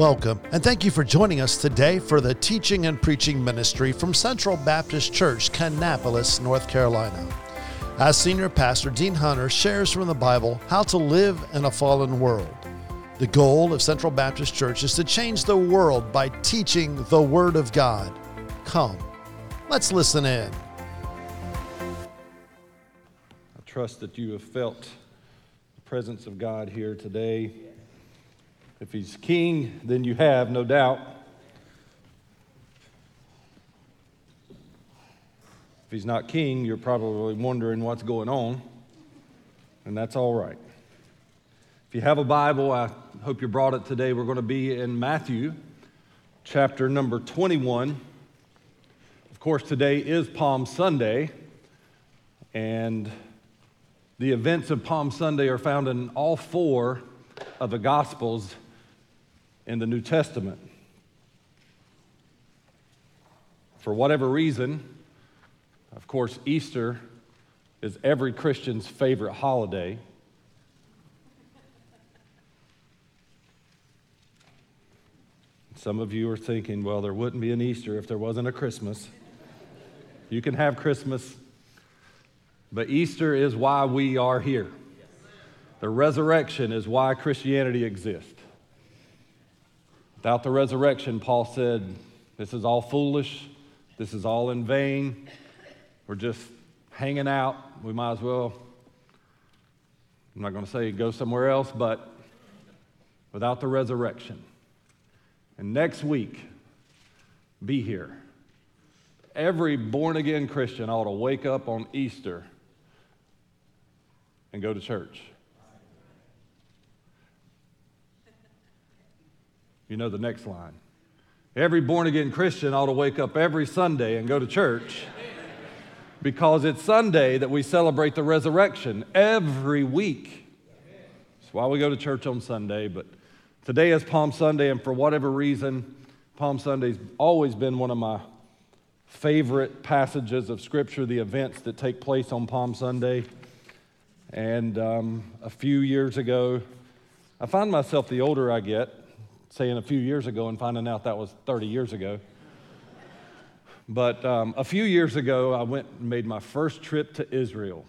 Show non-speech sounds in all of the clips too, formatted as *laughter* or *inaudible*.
Welcome, and thank you for joining us today for the teaching and preaching ministry from Central Baptist Church, Kannapolis, North Carolina. As Senior Pastor Dean Hunter shares from the Bible how to live in a fallen world. The goal of Central Baptist Church is to change the world by teaching the Word of God. Come, let's listen in. I trust that you have felt the presence of God here today. If He's King, then you have, no doubt. If He's not King, you're probably wondering what's going on, and that's all right. If you have a Bible, I hope you brought it today. We're going to be in Matthew chapter number 21. Of course, today is Palm Sunday, and the events of Palm Sunday are found in all four of the Gospels in the New Testament. For whatever reason, of course, Easter is every Christian's favorite holiday. Some of you are thinking, well, there wouldn't be an Easter if there wasn't a Christmas. You can have Christmas, but Easter is why we are here. The resurrection is why Christianity exists. Without the resurrection, Paul said, this is all foolish. This is all in vain. We're just hanging out. We might as well, I'm not going to say go somewhere else, but without the resurrection. And next week, be here. Every born again Christian ought to wake up on Easter and go to church. You know the next line. Every born again Christian ought to wake up every Sunday and go to church because it's Sunday that we celebrate the resurrection every week. That's why we go to church on Sunday. But today is Palm Sunday, and for whatever reason, Palm Sunday's always been one of my favorite passages of Scripture, the events that take place on Palm Sunday. And um, a few years ago, I find myself the older I get, saying a few years ago and finding out that was 30 years ago. But um, a few years ago, I went and made my first trip to Israel.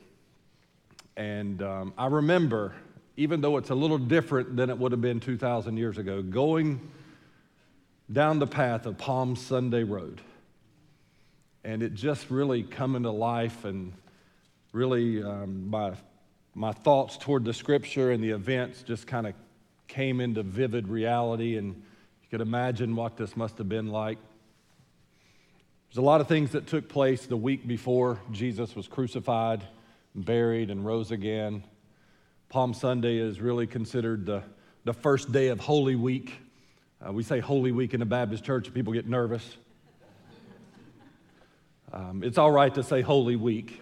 And um, I remember, even though it's a little different than it would have been 2,000 years ago, going down the path of Palm Sunday Road. And it just really coming to life and really um, my, my thoughts toward the scripture and the events just kind of came into vivid reality, and you could imagine what this must have been like. There's a lot of things that took place the week before Jesus was crucified, buried, and rose again. Palm Sunday is really considered the, the first day of Holy Week. Uh, we say Holy Week in the Baptist church, people get nervous. Um, it's all right to say Holy Week.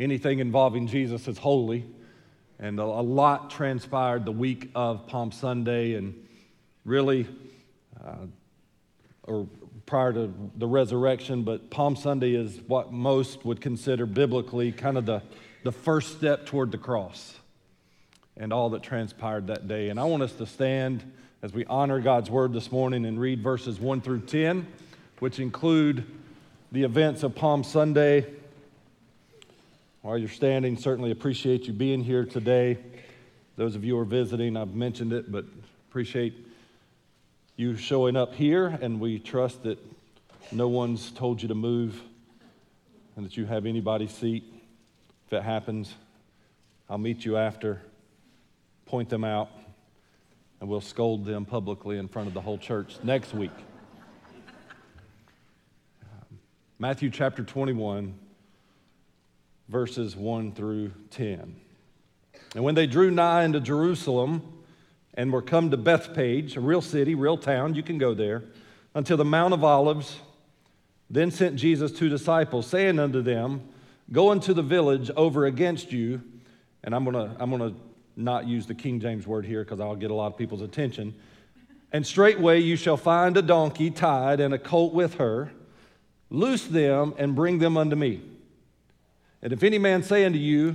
Anything involving Jesus is holy. And a, lot transpired the week of Palm Sunday, and really, uh, or prior to the resurrection, but Palm Sunday is what most would consider biblically kind of the, the first step toward the cross and all that transpired that day. And I want us to stand as we honor God's word this morning and read verses 1 through 10, which include the events of Palm Sunday while you're standing, certainly appreciate you being here today. Those of you who are visiting, I've mentioned it, but appreciate you showing up here, and we trust that no one's told you to move and that you have anybody's seat. If it happens, I'll meet you after, point them out, and we'll scold them publicly in front of the whole church next week. Matthew chapter 21 verses 1 through 10. And when they drew nigh unto Jerusalem and were come to Bethphage, a real city, real town, you can go there, until the Mount of Olives, then sent Jesus two disciples, saying unto them, Go into the village over against you. And I'm to I'm to not use the King James word here because I'll get a lot of people's attention. And straightway you shall find a donkey tied and a colt with her. Loose them and bring them unto me. And if any man say unto you,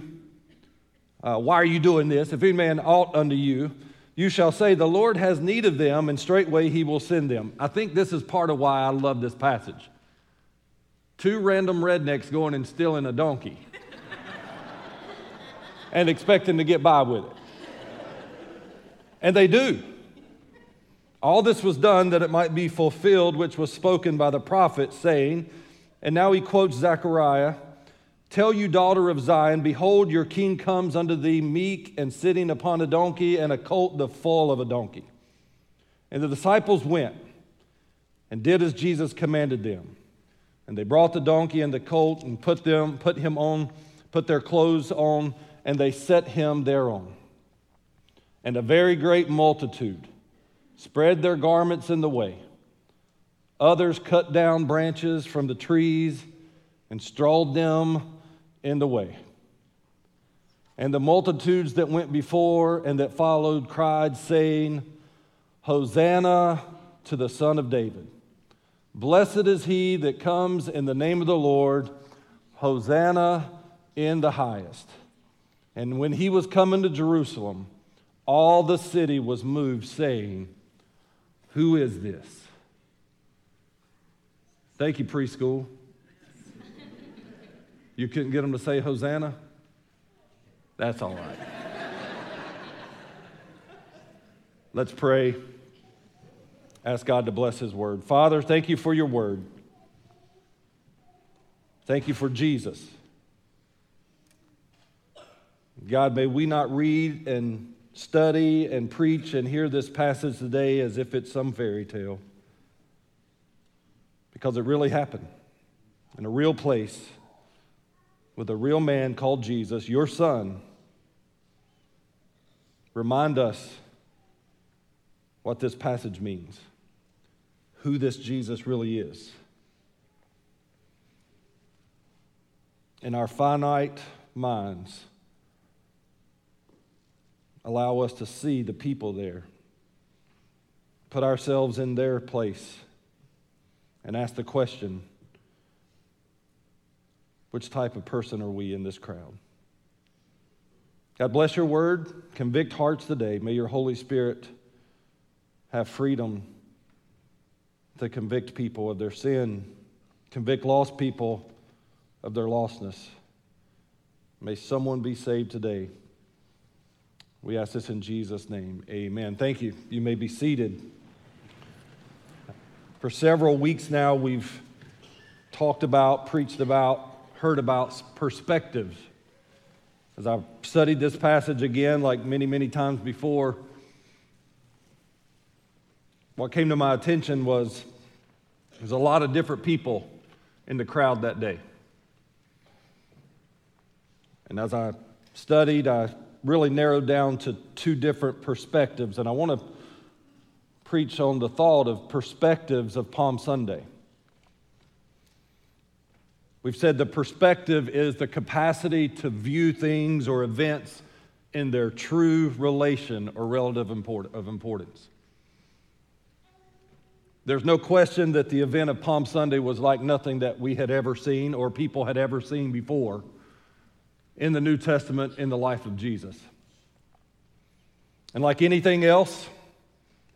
uh, Why are you doing this? If any man ought unto you, you shall say, The Lord has need of them, and straightway he will send them. I think this is part of why I love this passage. Two random rednecks going and stealing a donkey *laughs* and expecting to get by with it. And they do. All this was done that it might be fulfilled, which was spoken by the prophet, saying, and now he quotes Zechariah Tell you, daughter of Zion, behold, your king comes unto thee meek and sitting upon a donkey and a colt the foal of a donkey. And the disciples went and did as Jesus commanded them. And they brought the donkey and the colt and put them, put him on, put their clothes on, and they set him thereon. And a very great multitude spread their garments in the way. Others cut down branches from the trees and strawed them in the way. And the multitudes that went before and that followed cried, saying, Hosanna to the Son of David. Blessed is he that comes in the name of the Lord. Hosanna in the highest. And when he was coming to Jerusalem, all the city was moved, saying, Who is this? Thank you, preschool. You couldn't get them to say Hosanna? That's all right. Let's pray. Ask God to bless His word. Father, thank you for your word. Thank you for Jesus. God, may we not read and study and preach and hear this passage today as if it's some fairy tale, because it really happened in a real place with a real man called Jesus, your son, remind us what this passage means, who this Jesus really is. In our finite minds, allow us to see the people there, put ourselves in their place, and ask the question which type of person are we in this crowd? God bless your word. Convict hearts today. May your Holy Spirit have freedom to convict people of their sin, convict lost people of their lostness. May someone be saved today. We ask this in Jesus' name. Amen. Thank you. You may be seated. For several weeks now, we've talked about, preached about heard about perspectives. As I've studied this passage again, like many, many times before, what came to my attention was there's a lot of different people in the crowd that day. And as I studied, I really narrowed down to two different perspectives. And I want to preach on the thought of perspectives of Palm Sunday. We've said the perspective is the capacity to view things or events in their true relation or relative import- of importance. There's no question that the event of Palm Sunday was like nothing that we had ever seen or people had ever seen before in the New Testament in the life of Jesus. And like anything else,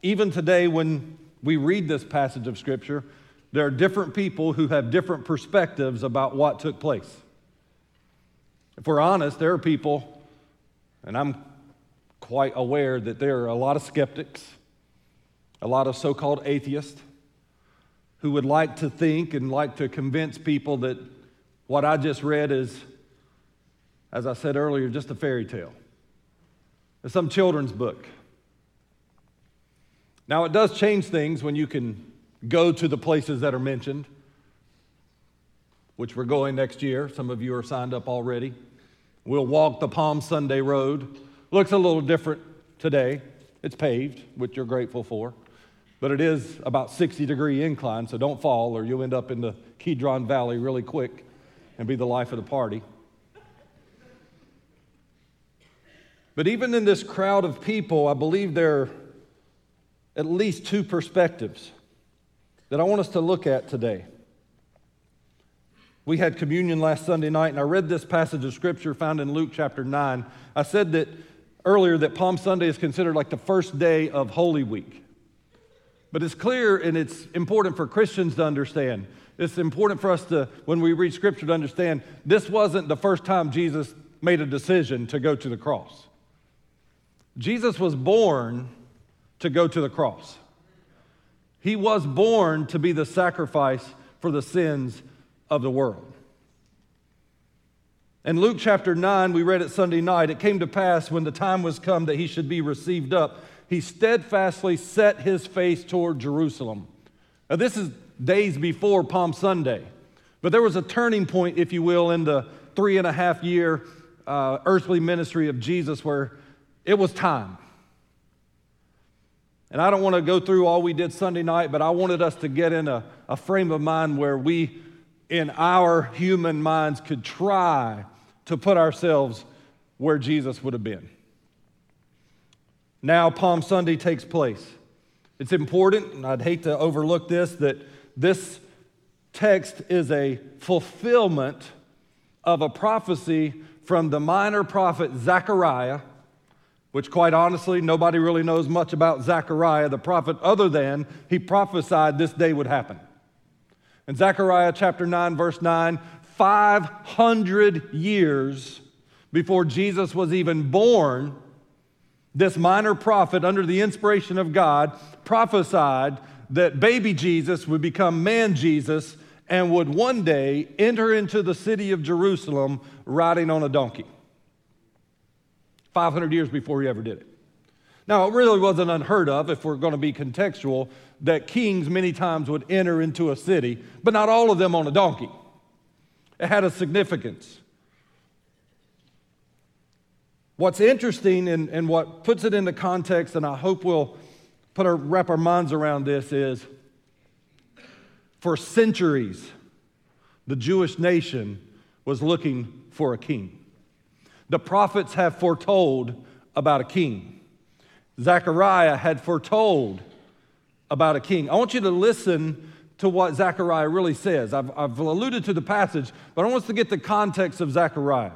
even today when we read this passage of Scripture, there are different people who have different perspectives about what took place. If we're honest, there are people, and I'm quite aware that there are a lot of skeptics, a lot of so called atheists, who would like to think and like to convince people that what I just read is, as I said earlier, just a fairy tale. It's some children's book. Now, it does change things when you can go to the places that are mentioned, which we're going next year. Some of you are signed up already. We'll walk the Palm Sunday Road. Looks a little different today. It's paved, which you're grateful for, but it is about 60 degree incline, so don't fall or you'll end up in the Kedron Valley really quick and be the life of the party. But even in this crowd of people, I believe there are at least two perspectives that I want us to look at today. We had communion last Sunday night, and I read this passage of scripture found in Luke chapter 9. I said that earlier that Palm Sunday is considered like the first day of Holy Week. But it's clear and it's important for Christians to understand. It's important for us to, when we read Scripture, to understand this wasn't the first time Jesus made a decision to go to the cross. Jesus was born to go to the cross. He was born to be the sacrifice for the sins of the world. In Luke chapter 9, we read it Sunday night, it came to pass when the time was come that he should be received up, he steadfastly set his face toward Jerusalem. Now, this is days before Palm Sunday, but there was a turning point, if you will, in the three and a half year uh, earthly ministry of Jesus where it was time. And I don't want to go through all we did Sunday night, but I wanted us to get in a, a frame of mind where we, in our human minds, could try to put ourselves where Jesus would have been. Now, Palm Sunday takes place. It's important, and I'd hate to overlook this, that this text is a fulfillment of a prophecy from the minor prophet Zechariah, which, quite honestly, nobody really knows much about Zechariah, the prophet, other than he prophesied this day would happen. In Zechariah chapter 9, verse 9, 500 years before Jesus was even born, this minor prophet, under the inspiration of God, prophesied that baby Jesus would become man Jesus and would one day enter into the city of Jerusalem riding on a donkey. 500 years before he ever did it. Now, it really wasn't unheard of, if we're going to be contextual, that kings many times would enter into a city, but not all of them on a donkey. It had a significance. What's interesting and, and what puts it into context, and I hope we'll put our, wrap our minds around this, is for centuries, the Jewish nation was looking for a king. The prophets have foretold about a king. Zechariah had foretold about a king. I want you to listen to what Zechariah really says. I've, I've alluded to the passage, but I want us to get the context of Zechariah.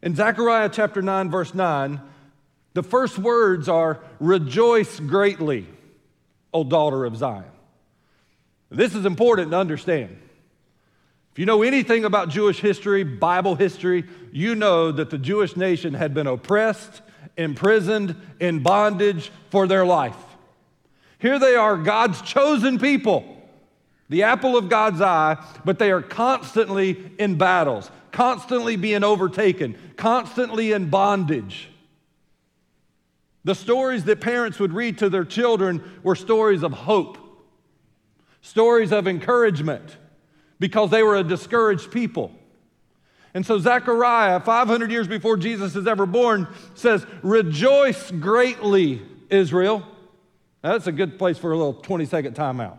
In Zechariah chapter 9, verse 9, the first words are, Rejoice greatly, O daughter of Zion. This is important to understand. If you know anything about Jewish history, Bible history, you know that the Jewish nation had been oppressed, imprisoned, in bondage for their life. Here they are, God's chosen people the apple of God's eye, but they are constantly in battles, constantly being overtaken, constantly in bondage. The stories that parents would read to their children were stories of hope, stories of encouragement, because they were a discouraged people. And so Zechariah, 500 years before Jesus is ever born, says, Rejoice greatly, Israel. Now, that's a good place for a little 20 second timeout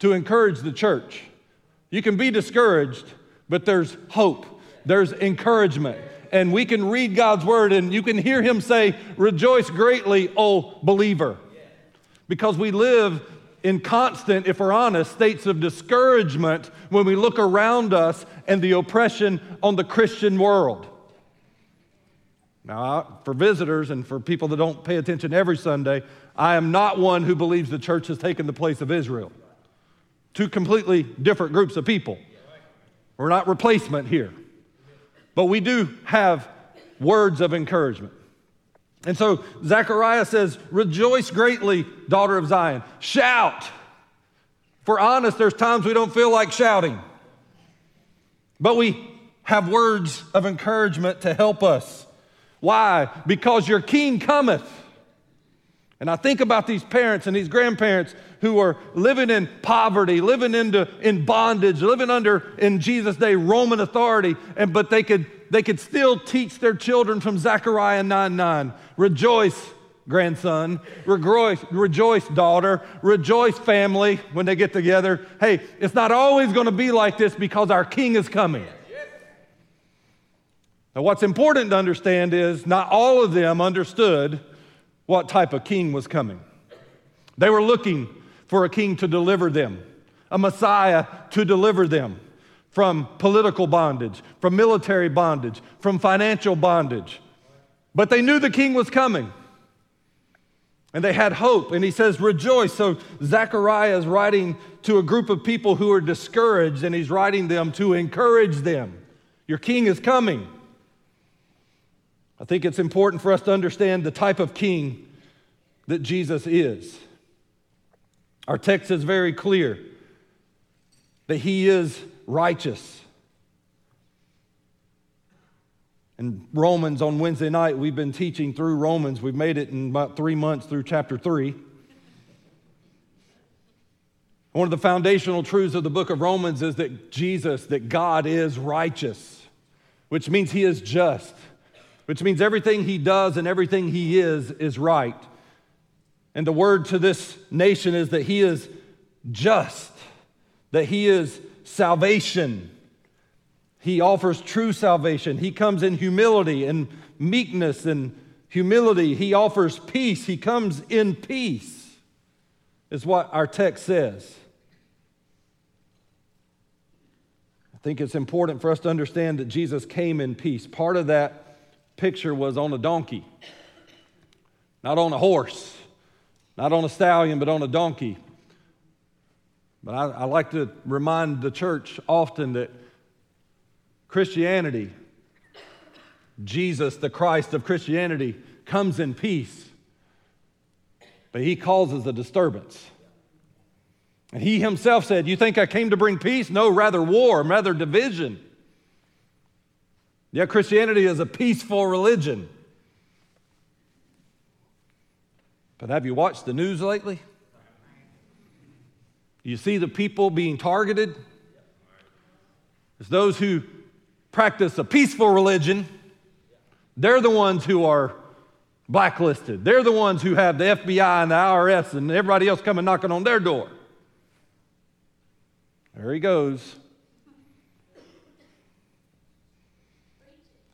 to encourage the church. You can be discouraged, but there's hope, there's encouragement. And we can read God's word and you can hear him say, Rejoice greatly, O believer. Because we live in constant, if we're honest, states of discouragement when we look around us and the oppression on the Christian world. Now, for visitors and for people that don't pay attention every Sunday, I am not one who believes the church has taken the place of Israel. Two completely different groups of people. We're not replacement here. But we do have words of encouragement. And so Zechariah says, Rejoice greatly, daughter of Zion. Shout. For honest, there's times we don't feel like shouting. But we have words of encouragement to help us. Why? Because your king cometh. And I think about these parents and these grandparents who are living in poverty, living into, in bondage, living under, in Jesus' day, Roman authority, and, but they could, they could still teach their children from Zechariah 9 9. Rejoice, grandson. Rejoice, rejoice, daughter. Rejoice, family, when they get together. Hey, it's not always going to be like this because our king is coming. Now, what's important to understand is not all of them understood what type of king was coming. They were looking for a king to deliver them, a Messiah to deliver them from political bondage, from military bondage, from financial bondage. But they knew the king was coming. And they had hope. And he says, Rejoice. So Zechariah is writing to a group of people who are discouraged, and he's writing them to encourage them. Your king is coming. I think it's important for us to understand the type of king that Jesus is. Our text is very clear that he is righteous. In Romans on Wednesday night, we've been teaching through Romans. We've made it in about three months through chapter three. One of the foundational truths of the book of Romans is that Jesus, that God is righteous, which means he is just, which means everything he does and everything he is is right. And the word to this nation is that he is just, that he is salvation. He offers true salvation. He comes in humility and meekness and humility. He offers peace. He comes in peace, is what our text says. I think it's important for us to understand that Jesus came in peace. Part of that picture was on a donkey, not on a horse, not on a stallion, but on a donkey. But I, I like to remind the church often that Christianity, Jesus, the Christ of Christianity, comes in peace, but he causes a disturbance. And he himself said, You think I came to bring peace? No, rather war, rather division. Yet Christianity is a peaceful religion. But have you watched the news lately? You see the people being targeted? It's those who practice a peaceful religion. They're the ones who are blacklisted. They're the ones who have the FBI and the IRS and everybody else coming knocking on their door. There he goes.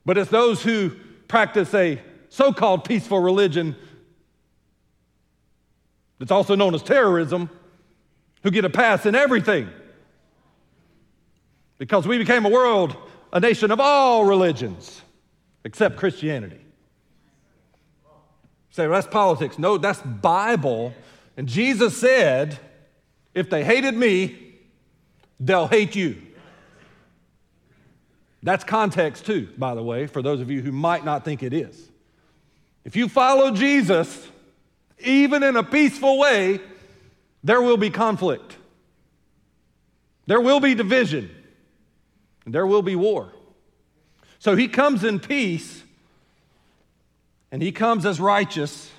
But it's those who practice a so called peaceful religion that's also known as terrorism who get a pass in everything. Because we became a world, a nation of all religions except Christianity. say, well, that's politics. No, that's Bible. And Jesus said, if they hated me, they'll hate you. That's context, too, by the way, for those of you who might not think it is. If you follow Jesus, even in a peaceful way, there will be conflict. There will be division. And there will be war. So he comes in peace, and he comes as righteous,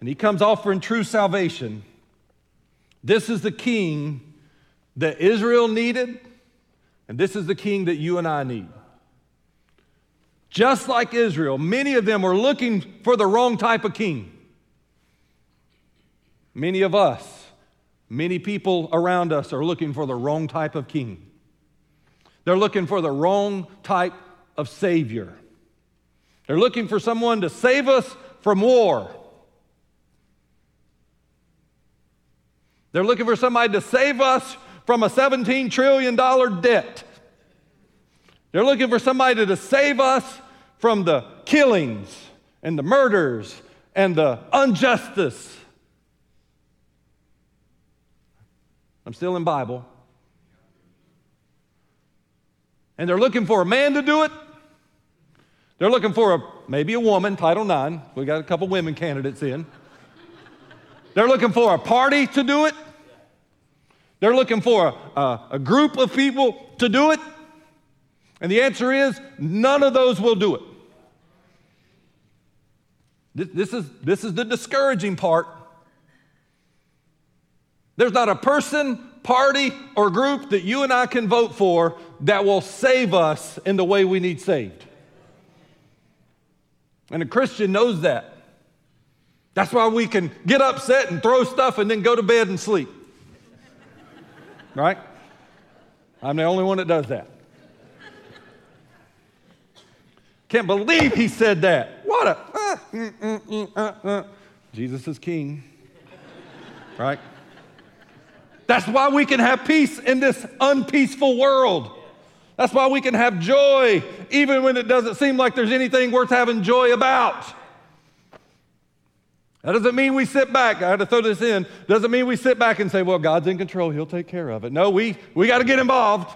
and he comes offering true salvation. This is the king that Israel needed, and this is the king that you and I need. Just like Israel, many of them are looking for the wrong type of king. Many of us, many people around us are looking for the wrong type of king. They're looking for the wrong type of savior. They're looking for someone to save us from war. They're looking for somebody to save us from a $17 trillion debt. They're looking for somebody to save us from the killings and the murders and the injustice I'm still in Bible. And they're looking for a man to do it. They're looking for a maybe a woman, Title IX. We got a couple women candidates in. They're looking for a party to do it. They're looking for a, a, a group of people to do it. And the answer is none of those will do it. This, this, is, this is the discouraging part. There's not a person, party, or group that you and I can vote for that will save us in the way we need saved. And a Christian knows that. That's why we can get upset and throw stuff and then go to bed and sleep. Right? I'm the only one that does that. Can't believe he said that. What a. Uh, mm, mm, mm, uh, uh. Jesus is king. Right? That's why we can have peace in this unpeaceful world. That's why we can have joy even when it doesn't seem like there's anything worth having joy about. That doesn't mean we sit back. I had to throw this in. Doesn't mean we sit back and say, well, God's in control. He'll take care of it. No, we, we got to get involved.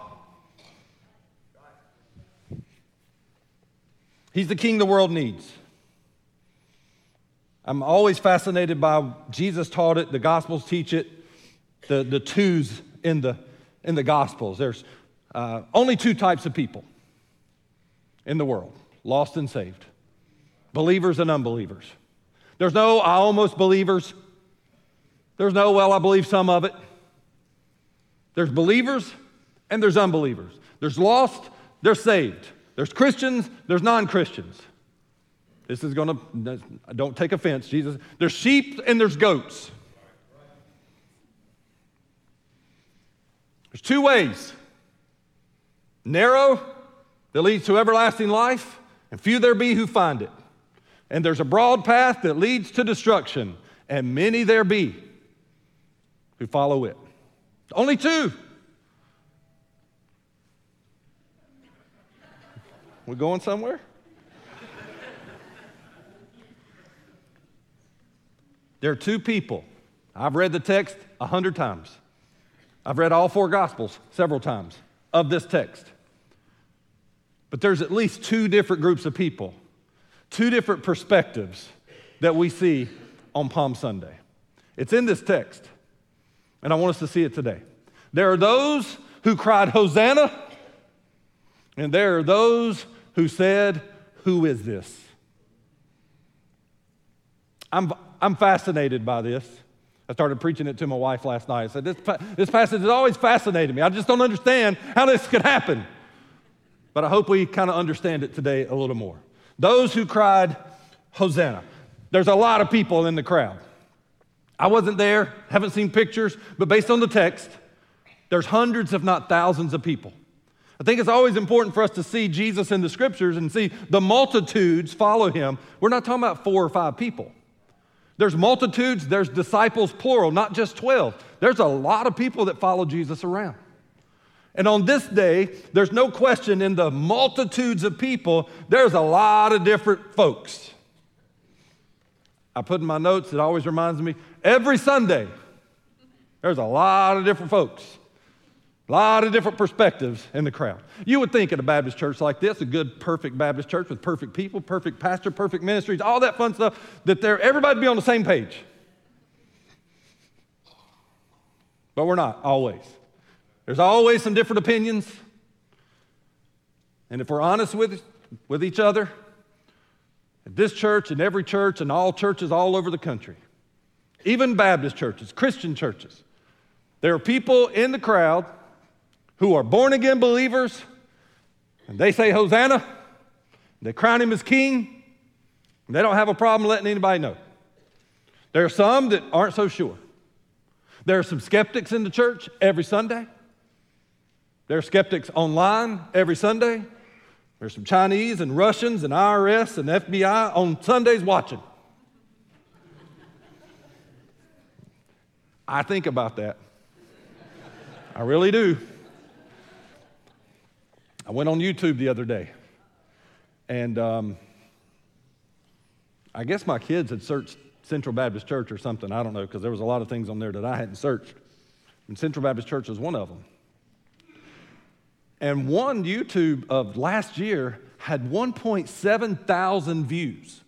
He's the king the world needs. I'm always fascinated by Jesus taught it, the Gospels teach it, the, the twos in the, in the Gospels. There's uh, only two types of people in the world lost and saved believers and unbelievers. There's no I almost believers. There's no, well, I believe some of it. There's believers and there's unbelievers. There's lost, there's saved. There's Christians, there's non Christians. This is going to, don't take offense, Jesus. There's sheep and there's goats. There's two ways narrow that leads to everlasting life, and few there be who find it. And there's a broad path that leads to destruction, and many there be who follow it. Only two. *laughs* We're going somewhere? there are two people. I've read the text a hundred times. I've read all four gospels several times of this text. But there's at least two different groups of people, two different perspectives that we see on Palm Sunday. It's in this text, and I want us to see it today. There are those who cried, Hosanna, and there are those who said, Who is this? I'm, I'm fascinated by this. I started preaching it to my wife last night. I said, this, this passage has always fascinated me. I just don't understand how this could happen. But I hope we kind of understand it today a little more. Those who cried, Hosanna. There's a lot of people in the crowd. I wasn't there, haven't seen pictures, but based on the text, there's hundreds, if not thousands, of people. I think it's always important for us to see Jesus in the scriptures and see the multitudes follow him. We're not talking about four or five people. There's multitudes, there's disciples, plural, not just 12. There's a lot of people that follow Jesus around. And on this day, there's no question in the multitudes of people, there's a lot of different folks. I put in my notes, it always reminds me every Sunday, there's a lot of different folks. A lot of different perspectives in the crowd. You would think at a Baptist church like this, a good, perfect Baptist church with perfect people, perfect pastor, perfect ministries, all that fun stuff, that there everybody be on the same page. But we're not always. There's always some different opinions. And if we're honest with, with each other, at this church and every church and all churches all over the country, even Baptist churches, Christian churches, there are people in the crowd who are born again believers, and they say Hosanna, they crown him as king, they don't have a problem letting anybody know. There are some that aren't so sure. There are some skeptics in the church every Sunday. There are skeptics online every Sunday. There's some Chinese and Russians and IRS and FBI on Sundays watching. I think about that. I really do. I went on YouTube the other day, and um, I guess my kids had searched Central Baptist Church or something. I don't know, because there was a lot of things on there that I hadn't searched. And Central Baptist Church was one of them. And one YouTube of last year had 1.7 thousand views.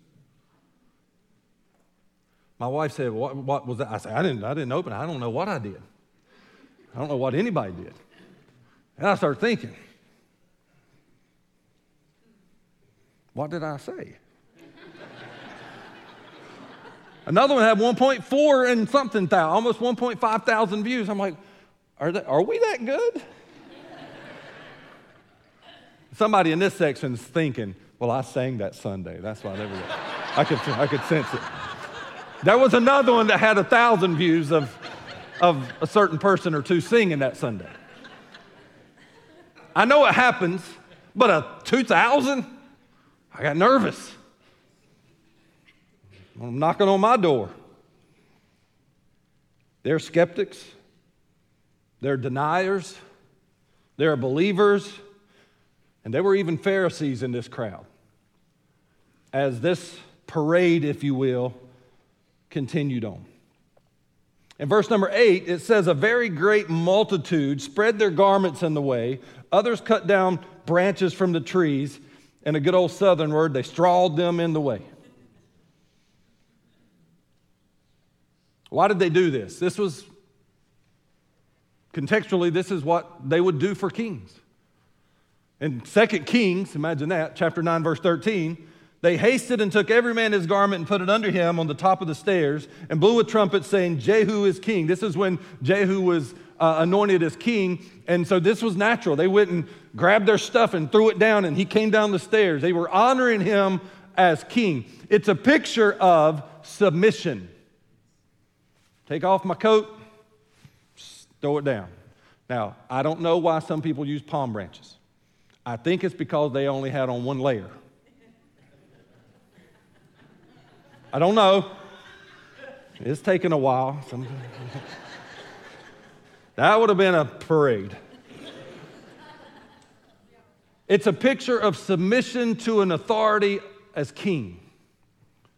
My wife said, what, what, was that? I said, I didn't, I didn't open it. I don't know what I did. I don't know what anybody did. And I started thinking, What did I say? Another one had 1.4 and something thousand, almost 1.5 thousand views. I'm like, are, are we that good? Somebody in this section is thinking, well, I sang that Sunday. That's why they were there. I could, I could sense it. There was another one that had a thousand views of, of a certain person or two singing that Sunday. I know it happens, but a 2,000? I got nervous. I'm knocking on my door. They're skeptics, they're deniers, they're believers, And there were even Pharisees in this crowd. As this parade, if you will, continued on. In verse number eight, it says, A very great multitude spread their garments in the way. Others cut down branches from the trees. And a good old southern word, they strawed them in the way. Why did they do this? This was, contextually, this is what they would do for kings. In 2 Kings, imagine that, chapter 9, verse 13, they hasted and took every man his garment and put it under him on the top of the stairs and blew a trumpet saying, Jehu is king. This is when Jehu was uh, anointed as king. And so this was natural. They went and grabbed their stuff and threw it down, and he came down the stairs. They were honoring him as king. It's a picture of submission. Take off my coat, throw it down. Now, I don't know why some people use palm branches. I think it's because they only had on one layer. I don't know. It's taken a while. *laughs* that would have been a parade. It's a picture of submission to an authority as king.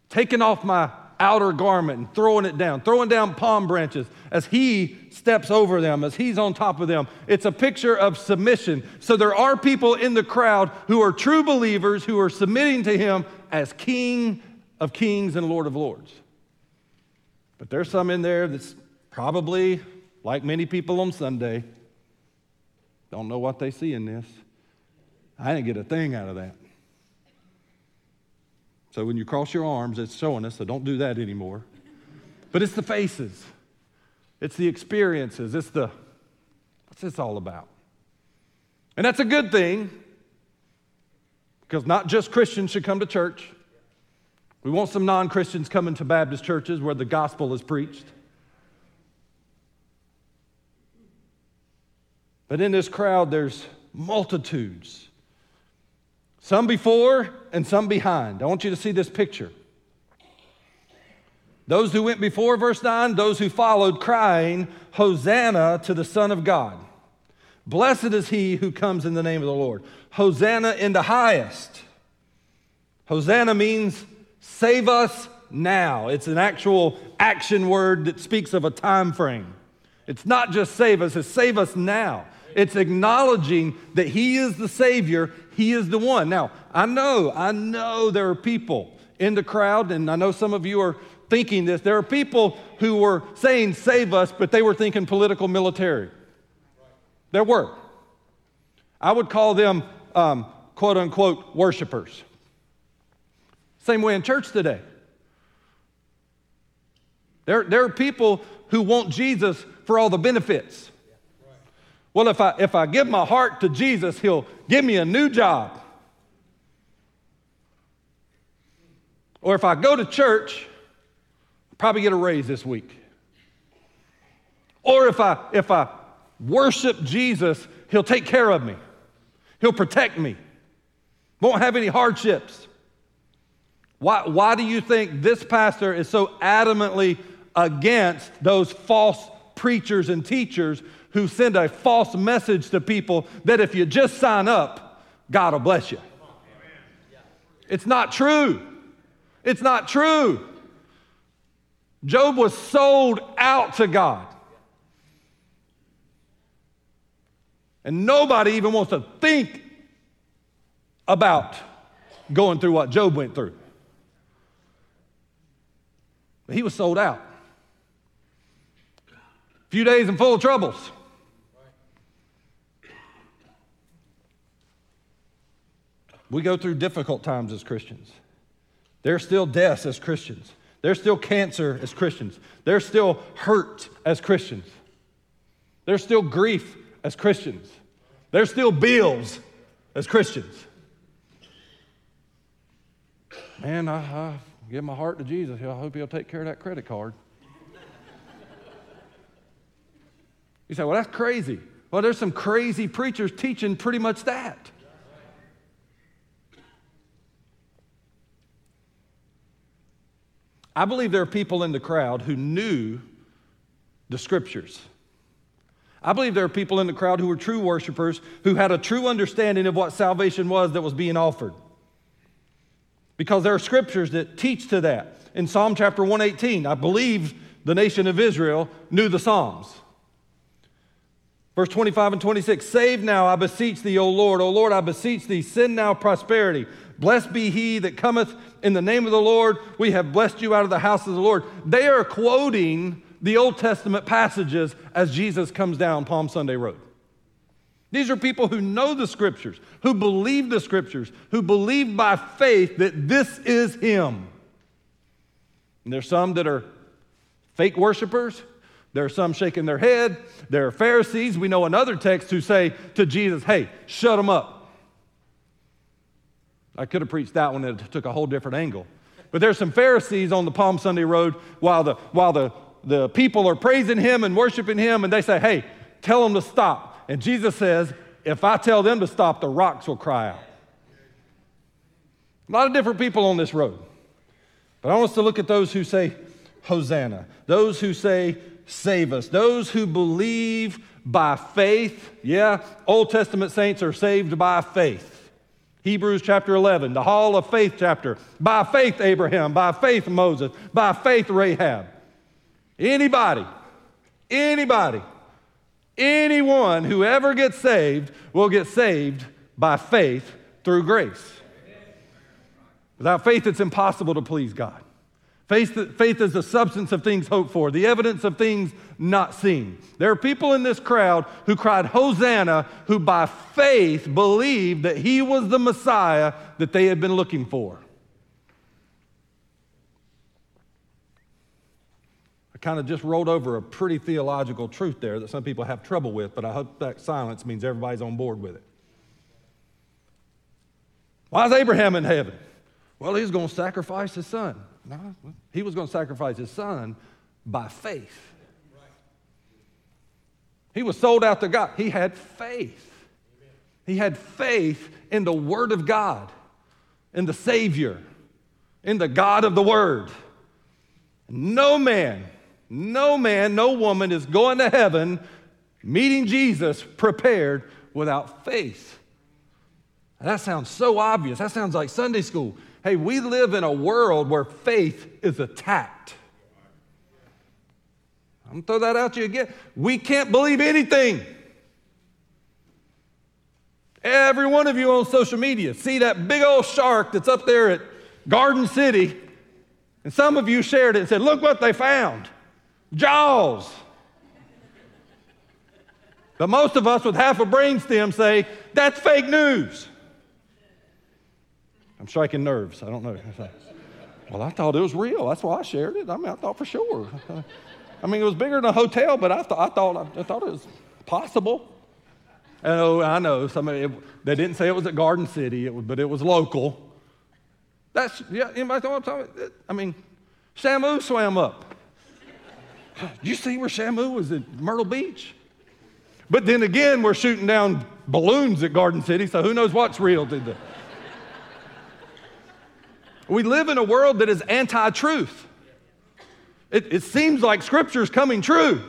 Taking off my outer garment and throwing it down, throwing down palm branches as he steps over them, as he's on top of them. It's a picture of submission. So there are people in the crowd who are true believers who are submitting to him as king of kings and lord of lords. But there's some in there that's probably, like many people on Sunday, don't know what they see in this. I didn't get a thing out of that. So when you cross your arms, it's showing us, so don't do that anymore. But it's the faces, it's the experiences, it's the what's this all about? And that's a good thing because not just Christians should come to church. We want some non Christians coming to Baptist churches where the gospel is preached. But in this crowd, there's multitudes some before and some behind. I want you to see this picture. Those who went before, verse 9, those who followed, crying, Hosanna to the Son of God. Blessed is he who comes in the name of the Lord. Hosanna in the highest. Hosanna means save us now. It's an actual action word that speaks of a time frame. It's not just save us, it's save us now. It's acknowledging that he is the Savior, he is the one. Now, I know, I know there are people in the crowd, and I know some of you are thinking this. There are people who were saying, save us, but they were thinking political military. There were. I would call them um, quote unquote worshipers. Same way in church today. There, there are people who want Jesus for all the benefits. Well, if I, if I give my heart to Jesus, He'll give me a new job. Or if I go to church, I'll probably get a raise this week. Or if I, if I worship Jesus, He'll take care of me, He'll protect me, won't have any hardships. Why, why do you think this pastor is so adamantly against those false preachers and teachers who send a false message to people that if you just sign up, God will bless you. It's not true. It's not true. Job was sold out to God. And nobody even wants to think about going through what Job went through. But he was sold out. A few days and full of troubles. We go through difficult times as Christians. There's still deaths as Christians. There's still cancer as Christians. There's still hurt as Christians. There's still grief as Christians. There's still bills as Christians. Man, I, I give my heart to Jesus. I hope he'll take care of that credit card. You say, well, that's crazy. Well, there's some crazy preachers teaching pretty much that. I believe there are people in the crowd who knew the scriptures. I believe there are people in the crowd who were true worshipers who had a true understanding of what salvation was that was being offered. Because there are scriptures that teach to that. In Psalm chapter 118, I believe the nation of Israel knew the Psalms. Verse 25 and 26 Save now, I beseech thee, O Lord. O Lord, I beseech thee, send now prosperity. Blessed be he that cometh in the name of the Lord. We have blessed you out of the house of the Lord. They are quoting the Old Testament passages as Jesus comes down Palm Sunday Road. These are people who know the scriptures, who believe the scriptures, who believe by faith that this is Him. And there's some that are fake worshipers. There are some shaking their head. There are Pharisees. We know another text who say to Jesus, Hey, shut them up. I could have preached that one, it took a whole different angle. But there's some Pharisees on the Palm Sunday Road while the, while the, the people are praising him and worshiping him, and they say, Hey, tell them to stop. And Jesus says, If I tell them to stop, the rocks will cry out. A lot of different people on this road. But I want us to look at those who say, Hosanna, those who say, Save us, those who believe by faith. Yeah, Old Testament saints are saved by faith. Hebrews chapter 11, the Hall of Faith chapter. By faith, Abraham. By faith, Moses. By faith, Rahab. Anybody, anybody, anyone who ever gets saved will get saved by faith through grace. Without faith, it's impossible to please God. Faith, faith is the substance of things hoped for, the evidence of things not seen. There are people in this crowd who cried, Hosanna, who by faith believed that he was the Messiah that they had been looking for. I kind of just rolled over a pretty theological truth there that some people have trouble with, but I hope that silence means everybody's on board with it. Why is Abraham in heaven? Well, he's going to sacrifice his son. No, he was going to sacrifice his son by faith. He was sold out to God. He had faith. He had faith in the Word of God, in the Savior, in the God of the Word. No man, no man, no woman is going to heaven meeting Jesus prepared without faith. That sounds so obvious. That sounds like Sunday school. Hey, we live in a world where faith is attacked. I'm gonna throw that out to you again. We can't believe anything. Every one of you on social media see that big old shark that's up there at Garden City, and some of you shared it and said, Look what they found Jaws. But most of us with half a brainstem say, That's fake news. I'm striking nerves. I don't know. *laughs* well, I thought it was real. That's why I shared it. I mean, I thought for sure. *laughs* I mean, it was bigger than a hotel, but I, th- I, thought, I thought it was possible. And oh, I know. Some it, they didn't say it was at Garden City, it but it was local. That's, yeah, anybody know what I'm talking about? I mean, Shamu swam up. *sighs* you see where Shamu was at Myrtle Beach? But then again, we're shooting down balloons at Garden City, so who knows what's real? Did the, *laughs* we live in a world that is anti truth. It, it, seems like Scripture is coming true.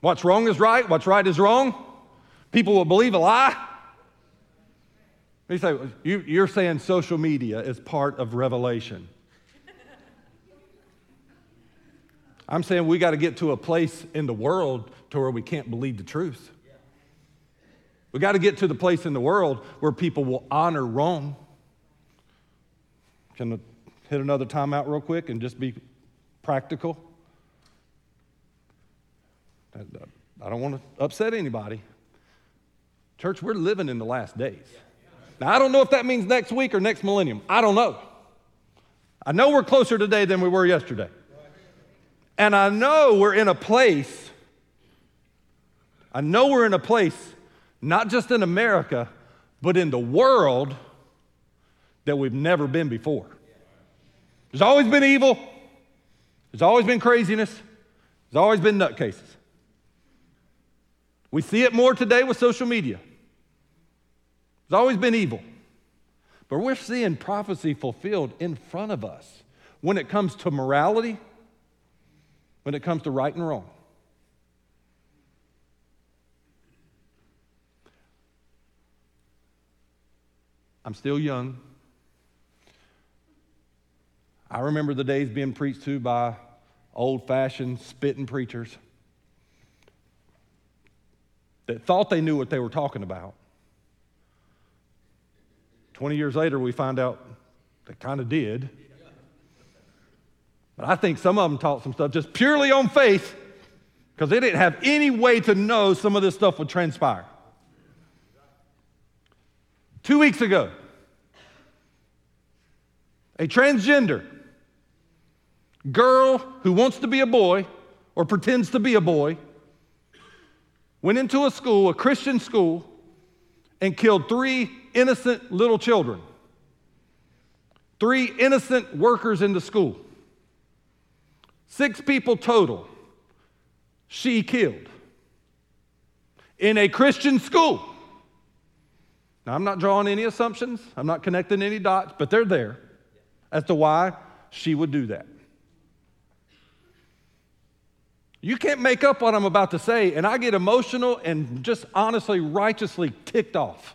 What's wrong is right, what's right is wrong. People will believe a lie. You say, you, you're saying social media is part of revelation. I'm saying we got to get to a place in the world to where we can't believe the truth. We got to get to the place in the world where people will honor wrong. Can hit another timeout real quick and just be practical? I don't want to upset anybody. Church, we're living in the last days. Now, I don't know if that means next week or next millennium. I don't know. I know we're closer today than we were yesterday. And I know we're in a place, I know we're in a place, not just in America, but in the world that we've never been before. There's always been evil, there's always been craziness, there's always been nutcases. We see it more today with social media. There's always been evil. But we're seeing prophecy fulfilled in front of us when it comes to morality, when it comes to right and wrong. I'm still young. I remember the days being preached to by old fashioned spitting preachers that thought they knew what they were talking about. 20 years later, we find out they kind of did. But I think some of them taught some stuff just purely on faith because they didn't have any way to know some of this stuff would transpire. Two weeks ago, a transgender girl who wants to be a boy or pretends to be a boy went into a school, a Christian school, and killed three innocent little children, three innocent workers in the school. Six people total she killed in a Christian school. Now, I'm not drawing any assumptions, I'm not connecting any dots, but they're there as to why she would do that. You can't make up what I'm about to say, and I get emotional and just honestly, righteously ticked off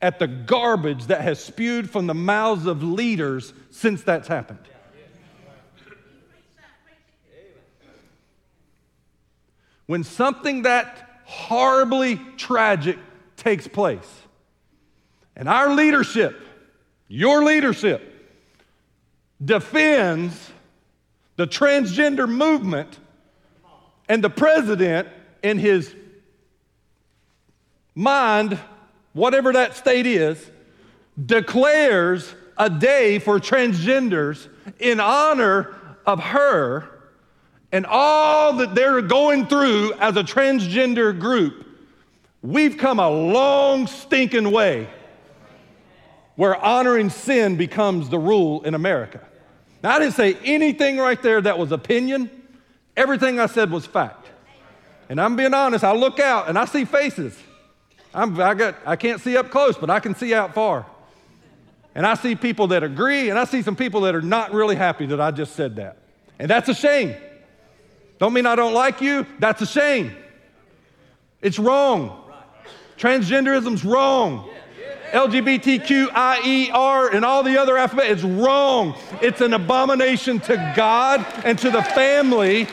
at the garbage that has spewed from the mouths of leaders since that's happened. When something that horribly tragic takes place, and our leadership, your leadership, defends the transgender movement and the president, in his mind, whatever that state is, declares a day for transgenders in honor of her and all that they're going through as a transgender group, we've come a long, stinking way where honoring sin becomes the rule in America. Now, I didn't say anything right there that was opinion. Everything I said was fact. And I'm being honest, I look out and I see faces. I'm, I, got, I can't see up close, but I can see out far. And I see people that agree, and I see some people that are not really happy that I just said that. And that's a shame. Don't mean I don't like you, that's a shame. It's wrong. Transgenderism's wrong. LGBTQIER and all the other alphabet is wrong. It's an abomination to God and to the family.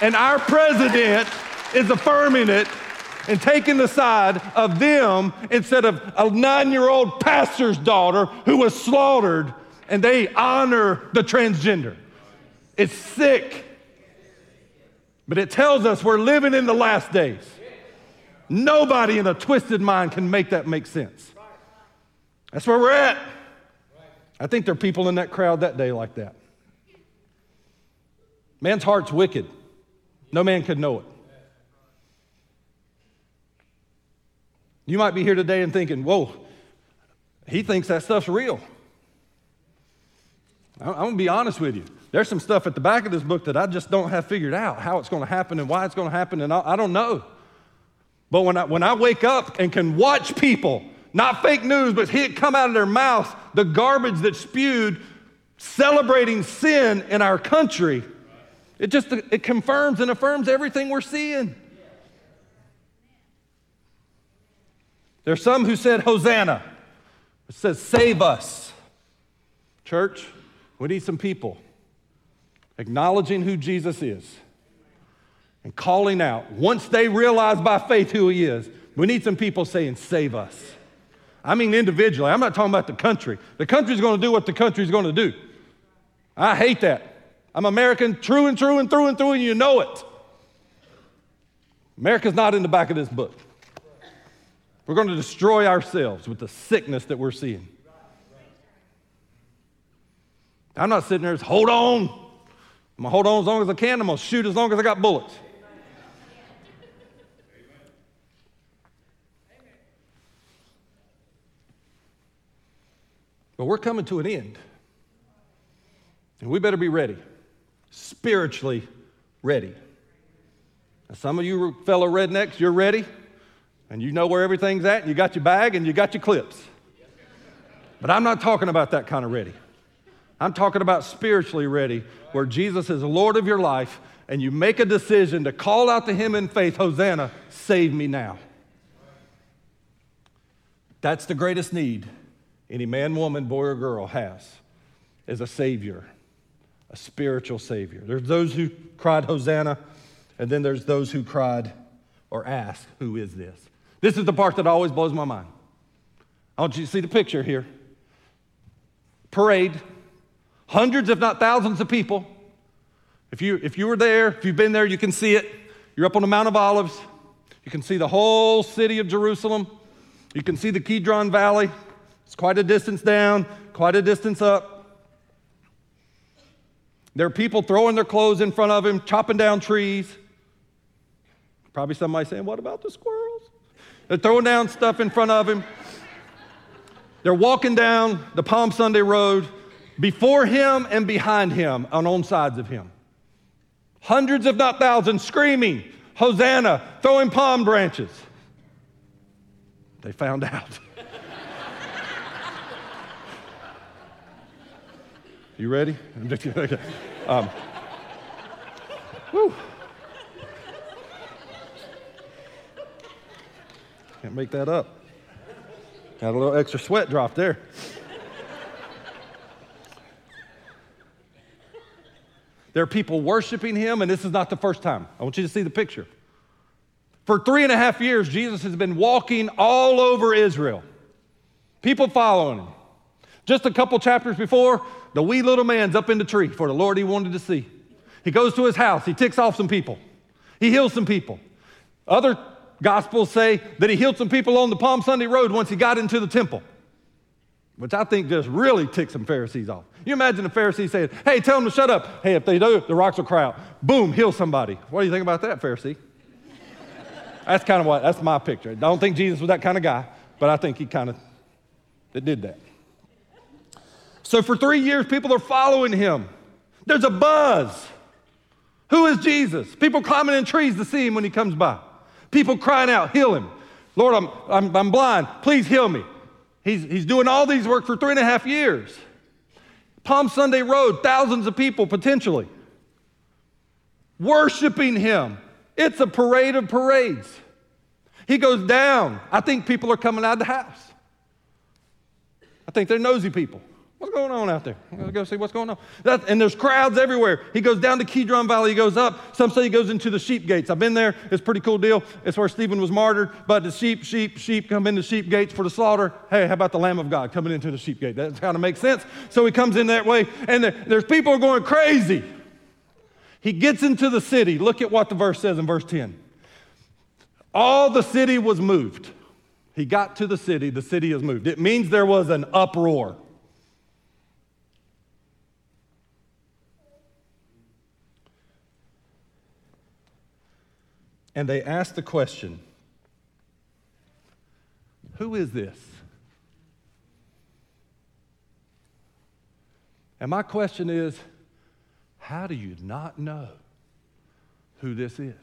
And our president is affirming it and taking the side of them instead of a nine year old pastor's daughter who was slaughtered and they honor the transgender. It's sick. But it tells us we're living in the last days. Nobody in a twisted mind can make that make sense. That's where we're at. I think there are people in that crowd that day like that. Man's heart's wicked. No man could know it. You might be here today and thinking, whoa, he thinks that stuff's real. I'm going to be honest with you. There's some stuff at the back of this book that I just don't have figured out how it's going to happen and why it's going to happen, and I, don't know. But when I, when I wake up and can watch people not fake news, but it come out of their mouth, the garbage that spewed, celebrating sin in our country. It just it confirms and affirms everything we're seeing. There's some who said Hosanna. It says, save us. Church, we need some people acknowledging who Jesus is and calling out. Once they realize by faith who he is, we need some people saying, save us. I mean individually. I'm not talking about the country. The country's going to do what the country's going to do. I hate that. I'm American true and true and through and through, and you know it. America's not in the back of this book. We're going to destroy ourselves with the sickness that we're seeing. I'm not sitting there, hold on. I'm going to hold on as long as I can. I'm going to shoot as long as I got bullets. But we're coming to an end. And we better be ready, spiritually ready. Now, some of you fellow rednecks, you're ready, and you know where everything's at, and you got your bag and you got your clips. But I'm not talking about that kind of ready. I'm talking about spiritually ready, where Jesus is Lord of your life, and you make a decision to call out to Him in faith Hosanna, save me now. That's the greatest need any man, woman, boy, or girl has is a Savior, a spiritual Savior. There's those who cried, Hosanna, and then there's those who cried or asked, Who is this? This is the part that always blows my mind. I want you to see the picture here. Parade, hundreds, if not thousands, of people. If you, if you were there, if you've been there, you can see it. You're up on the Mount of Olives. You can see the whole city of Jerusalem. You can see the Kidron Valley. It's quite a distance down, quite a distance up. There are people throwing their clothes in front of him, chopping down trees. Probably somebody saying, What about the squirrels? They're throwing down stuff in front of him. They're walking down the Palm Sunday Road before him and behind him on all sides of him. Hundreds, if not thousands, screaming, Hosanna, throwing palm branches. They found *laughs* out. You ready? *laughs* i'm just okay. Um, whew. Can't make that up. Got a little extra sweat drop there. There are people worshiping him, and this is not the first time. I want you to see the picture. For three and a half years, Jesus has been walking all over Israel, people following him. Just a couple chapters before, the wee little man's up in the tree for the Lord he wanted to see. He goes to his house, he ticks off some people, he heals some people. Other Gospels say that he healed some people on the Palm Sunday Road once he got into the temple, which I think just really ticked some Pharisees off. You imagine a Pharisee saying, Hey, tell them to shut up. Hey, if they do, the rocks will cry out. Boom, heal somebody. What do you think about that, Pharisee? that's kind of what, that's my picture. I don't think Jesus was that kind of guy, but I think he kind of did that. So for three years, people are following him. There's a buzz. Who is Jesus? People climbing in trees to see him when he comes by. People crying out, heal him. Lord, I'm, I'm, I'm blind. Please heal me. He's, he's doing all these work for three and a half years. Palm Sunday Road, thousands of people potentially worshiping him. It's a parade of parades. He goes down. I think people are coming out of the house. I think they're nosy people. What's going on out there? To go see what's going on. And there's crowds everywhere. He goes down to Kidron Valley. He goes up. Some say he goes into the sheep gates. I've been there. It's a pretty cool deal. It's where Stephen was martyred. But the sheep, sheep, sheep come into the sheep gates for the slaughter. Hey, how about the Lamb of God coming into the sheep gate? That kind of makes sense. So he comes in that way. And there, there's people going crazy. He gets into the city. Look at what the verse says in verse 10. All the city was moved. He got to the city. The city is moved. It means there was an uproar. And they asked the question Who is this? And my question is how do you not know who this is?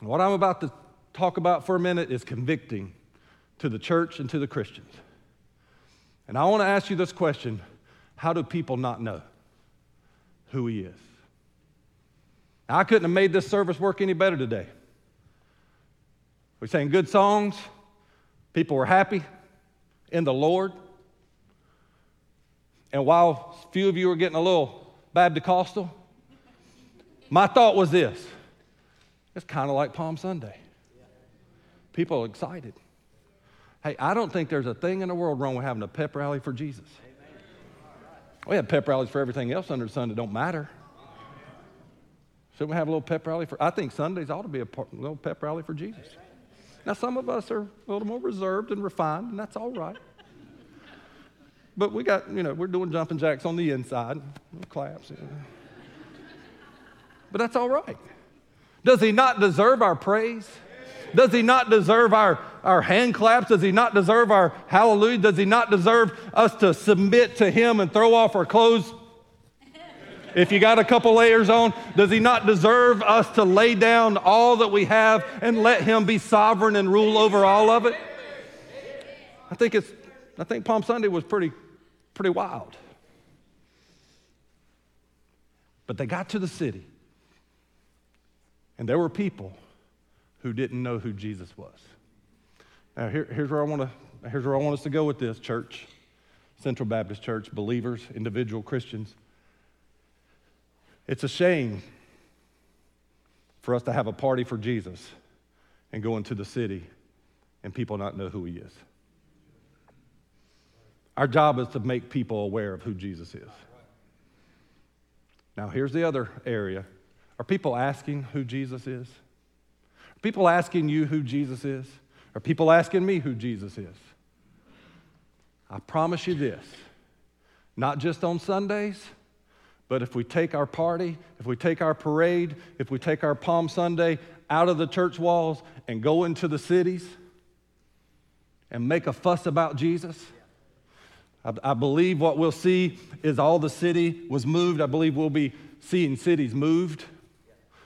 What I'm about to talk about for a minute is convicting to the church and to the Christians. And I want to ask you this question How do people not know who he is? I couldn't have made this service work any better today. We sang good songs, people were happy in the Lord. And while a few of you were getting a little Baptist my thought was this it's kind of like Palm Sunday. People are excited. Hey, I don't think there's a thing in the world wrong with having a pep rally for Jesus. We have pep rallies for everything else under the sun that don't matter. Should we have a little pep rally for? I think Sundays ought to be a little pep rally for Jesus. Now, some of us are a little more reserved and refined, and that's all right. But we got, you know, we're doing jumping jacks on the inside, claps. You know. But that's all right. Does he not deserve our praise? Does he not deserve our, our hand claps? Does he not deserve our hallelujah? Does he not deserve us to submit to him and throw off our clothes if you got a couple layers on, does he not deserve us to lay down all that we have and let him be sovereign and rule over all of it? I think it's I think Palm Sunday was pretty pretty wild. But they got to the city. And there were people who didn't know who Jesus was. Now, here, here's, where I wanna, here's where I want us to go with this, church, Central Baptist Church, believers, individual Christians. It's a shame for us to have a party for Jesus and go into the city and people not know who he is. Our job is to make people aware of who Jesus is. Now, here's the other area. Are people asking who Jesus is? Are people asking you who Jesus is? Are people asking me who Jesus is? I promise you this not just on Sundays, but if we take our party, if we take our parade, if we take our Palm Sunday out of the church walls and go into the cities and make a fuss about Jesus, I, I believe what we'll see is all the city was moved. I believe we'll be seeing cities moved.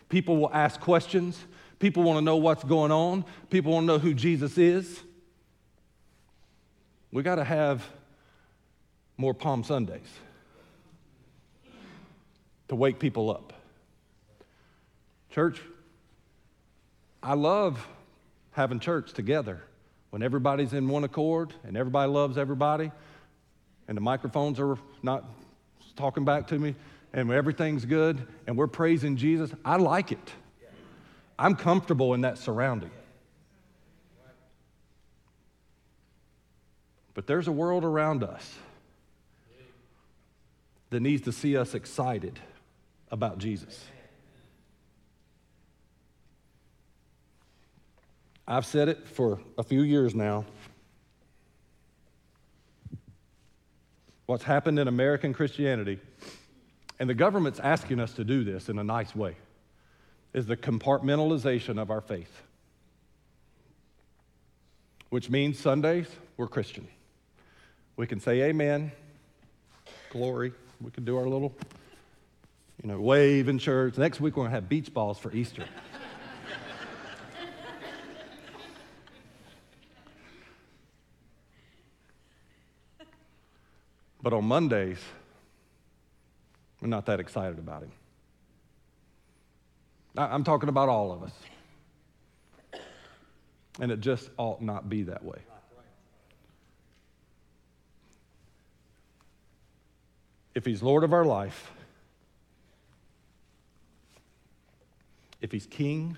People will ask questions. People want to know what's going on. People want to know who Jesus is. We got to have more Palm Sundays to wake people up. Church, I love having church together when everybody's in one accord and everybody loves everybody and the microphones are not talking back to me and everything's good and we're praising Jesus. I like it. I'm comfortable in that surrounding. But there's a world around us that needs to see us excited about Jesus. I've said it for a few years now. What's happened in American Christianity, and the government's asking us to do this in a nice way, is the compartmentalization of our faith. Which means Sundays, we're Christian. We can say amen, glory. We can do our little, you know, wave in church. Next week, we're going to have beach balls for Easter. But on Mondays, we're not that excited about him. I'm talking about all of us. And it just ought not be that way. If he's Lord of our life, if he's king,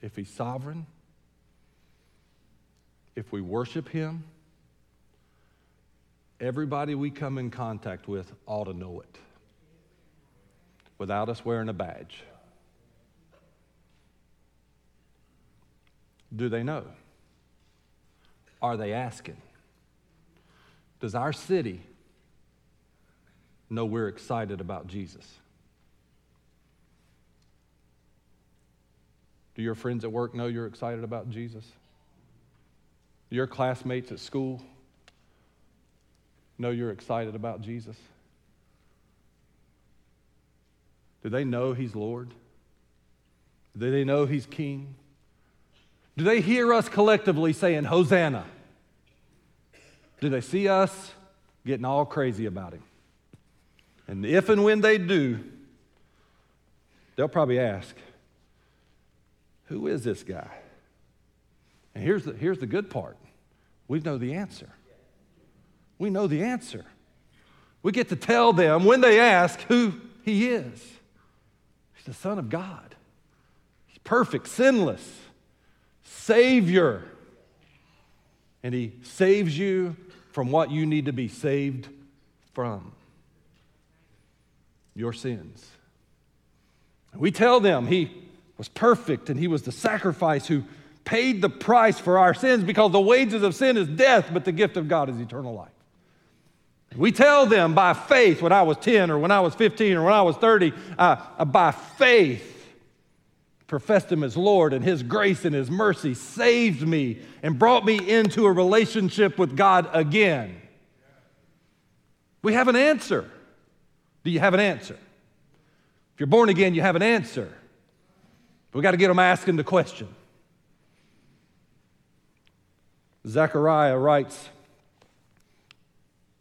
if he's sovereign, if we worship him, Everybody we come in contact with ought to know it without us wearing a badge. Do they know? Are they asking? Does our city know we're excited about Jesus? Do your friends at work know you're excited about Jesus? Do your classmates at school know you're excited about Jesus? Do they know He's Lord? Do they know He's King? Do they hear us collectively saying, Hosanna? Do they see us getting all crazy about Him? And if and when they do, they'll probably ask, Who is this guy? And here's the, here's the good part we know the answer. We know the answer. We get to tell them when they ask who he is. He's the Son of God. He's perfect, sinless, Savior. And he saves you from what you need to be saved from your sins. We tell them he was perfect and he was the sacrifice who paid the price for our sins because the wages of sin is death, but the gift of God is eternal life. We tell them by faith when I was 10 or when I was 15 or when I was 30, uh, uh, by faith, professed Him as Lord, and His grace and His mercy saved me and brought me into a relationship with God again. We have an answer. Do you have an answer? If you're born again, you have an answer. We got to get them asking the question. Zechariah writes,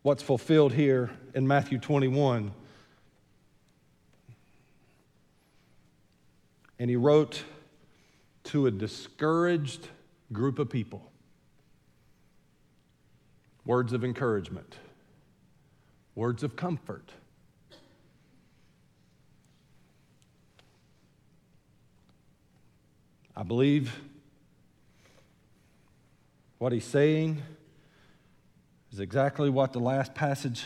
what's fulfilled here in Matthew 21. And he wrote to a discouraged group of people. words of encouragement, words of comfort. I believe what he's saying is exactly what the last passage,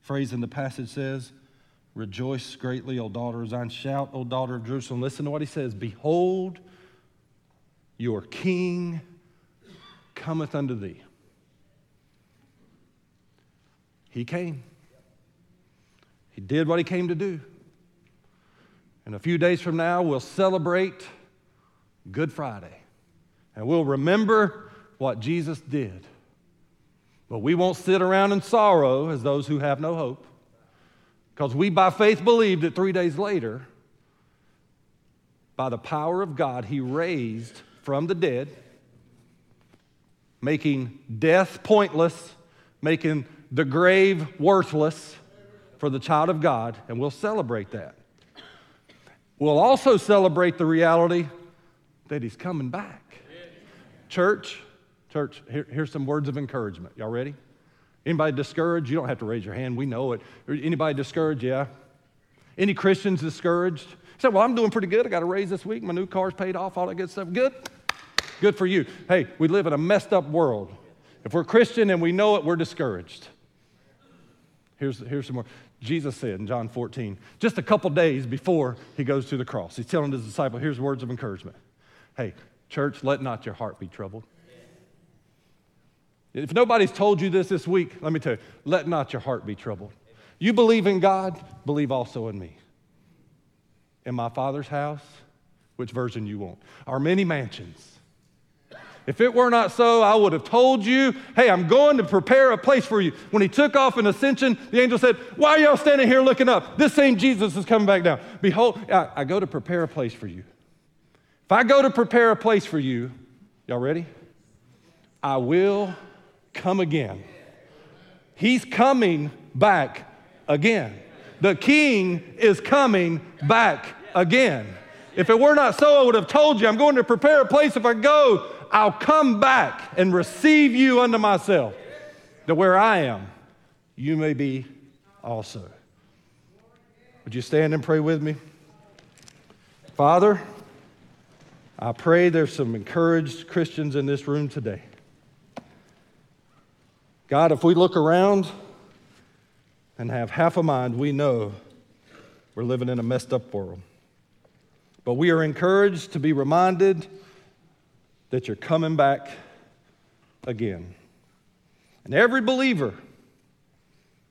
phrase in the passage says Rejoice greatly, O daughter of Zion. Shout, O daughter of Jerusalem. Listen to what he says Behold, your king cometh unto thee. He came. He did what he came to do. And a few days from now, we'll celebrate Good Friday. And we'll remember what Jesus did. But we won't sit around in sorrow as those who have no hope. Because we, by faith, believe that three days later, by the power of God, He raised from the dead, making death pointless, making the grave worthless for the child of God, and we'll celebrate that. We'll also celebrate the reality that He's coming back. Church, church, here, here's some words of encouragement. Y'all ready? Anybody discouraged? You don't have to raise your hand. We know it. Anybody discouraged? Yeah. Any Christians discouraged? Said, Well, I'm doing pretty good. I got a raise this week. My new car's paid off, all that good stuff. Good. Good for you. Hey, we live in a messed up world. If we're Christian and we know it, we're discouraged. Here's, here's some more. Jesus said in John 14, just a couple days before he goes to the cross, he's telling his disciple, here's words of encouragement. Hey, church, let not your heart be troubled. If nobody's told you this this week, let me tell you, let not your heart be troubled. You believe in God, believe also in me. In my Father's house, which version you want, are many mansions. If it were not so, I would have told you, hey, I'm going to prepare a place for you. When he took off in ascension, the angel said, Why are y'all standing here looking up? This same Jesus is coming back down. Behold, I, I go to prepare a place for you. If I go to prepare a place for you, y'all ready? I will come again. He's coming back again. The king is coming back again. If it were not so, I would have told you, I'm going to prepare a place. If I go, I'll come back and receive you unto myself, that where I am, you may be also. Would you stand and pray with me? Father, I pray there's some encouraged Christians in this room today. God, if we look around and have half a mind, we know we're living in a messed up world. But we are encouraged to be reminded that you're coming back again. And every believer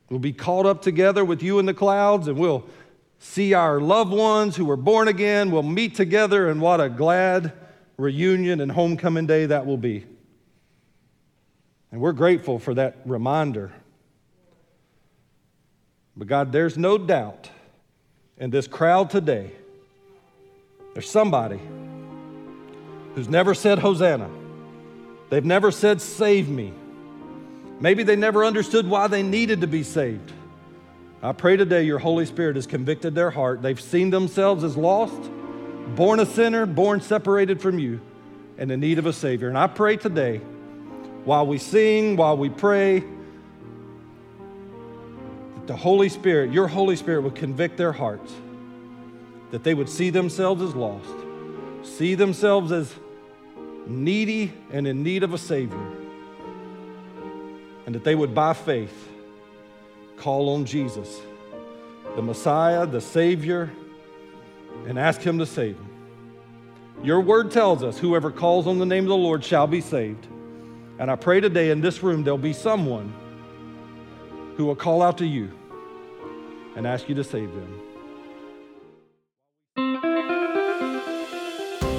will be caught up together with you in the clouds, and we'll see our loved ones who were born again. We'll meet together, and what a glad reunion and homecoming day that will be. And we're grateful for that reminder. But God, there's no doubt in this crowd today, there's somebody who's never said Hosanna. They've never said, Save me. Maybe they never understood why they needed to be saved. I pray today your Holy Spirit has convicted their heart. They've seen themselves as lost, born a sinner, born separated from you, and in need of a Savior. And I pray today while we sing, while we pray, that the Holy Spirit, your Holy Spirit, would convict their hearts, that they would see themselves as lost, see themselves as needy and in need of a Savior, and that they would, by faith, call on Jesus, the Messiah, the Savior, and ask Him to save them. Your word tells us whoever calls on the name of the Lord shall be saved. And I pray today in this room there'll be someone who will call out to you and ask you to save them.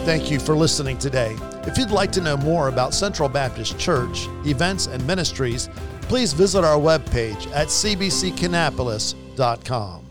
Thank you for listening today. If you'd like to know more about Central Baptist Church, events, and ministries, please visit our webpage at cbckannapolis.com.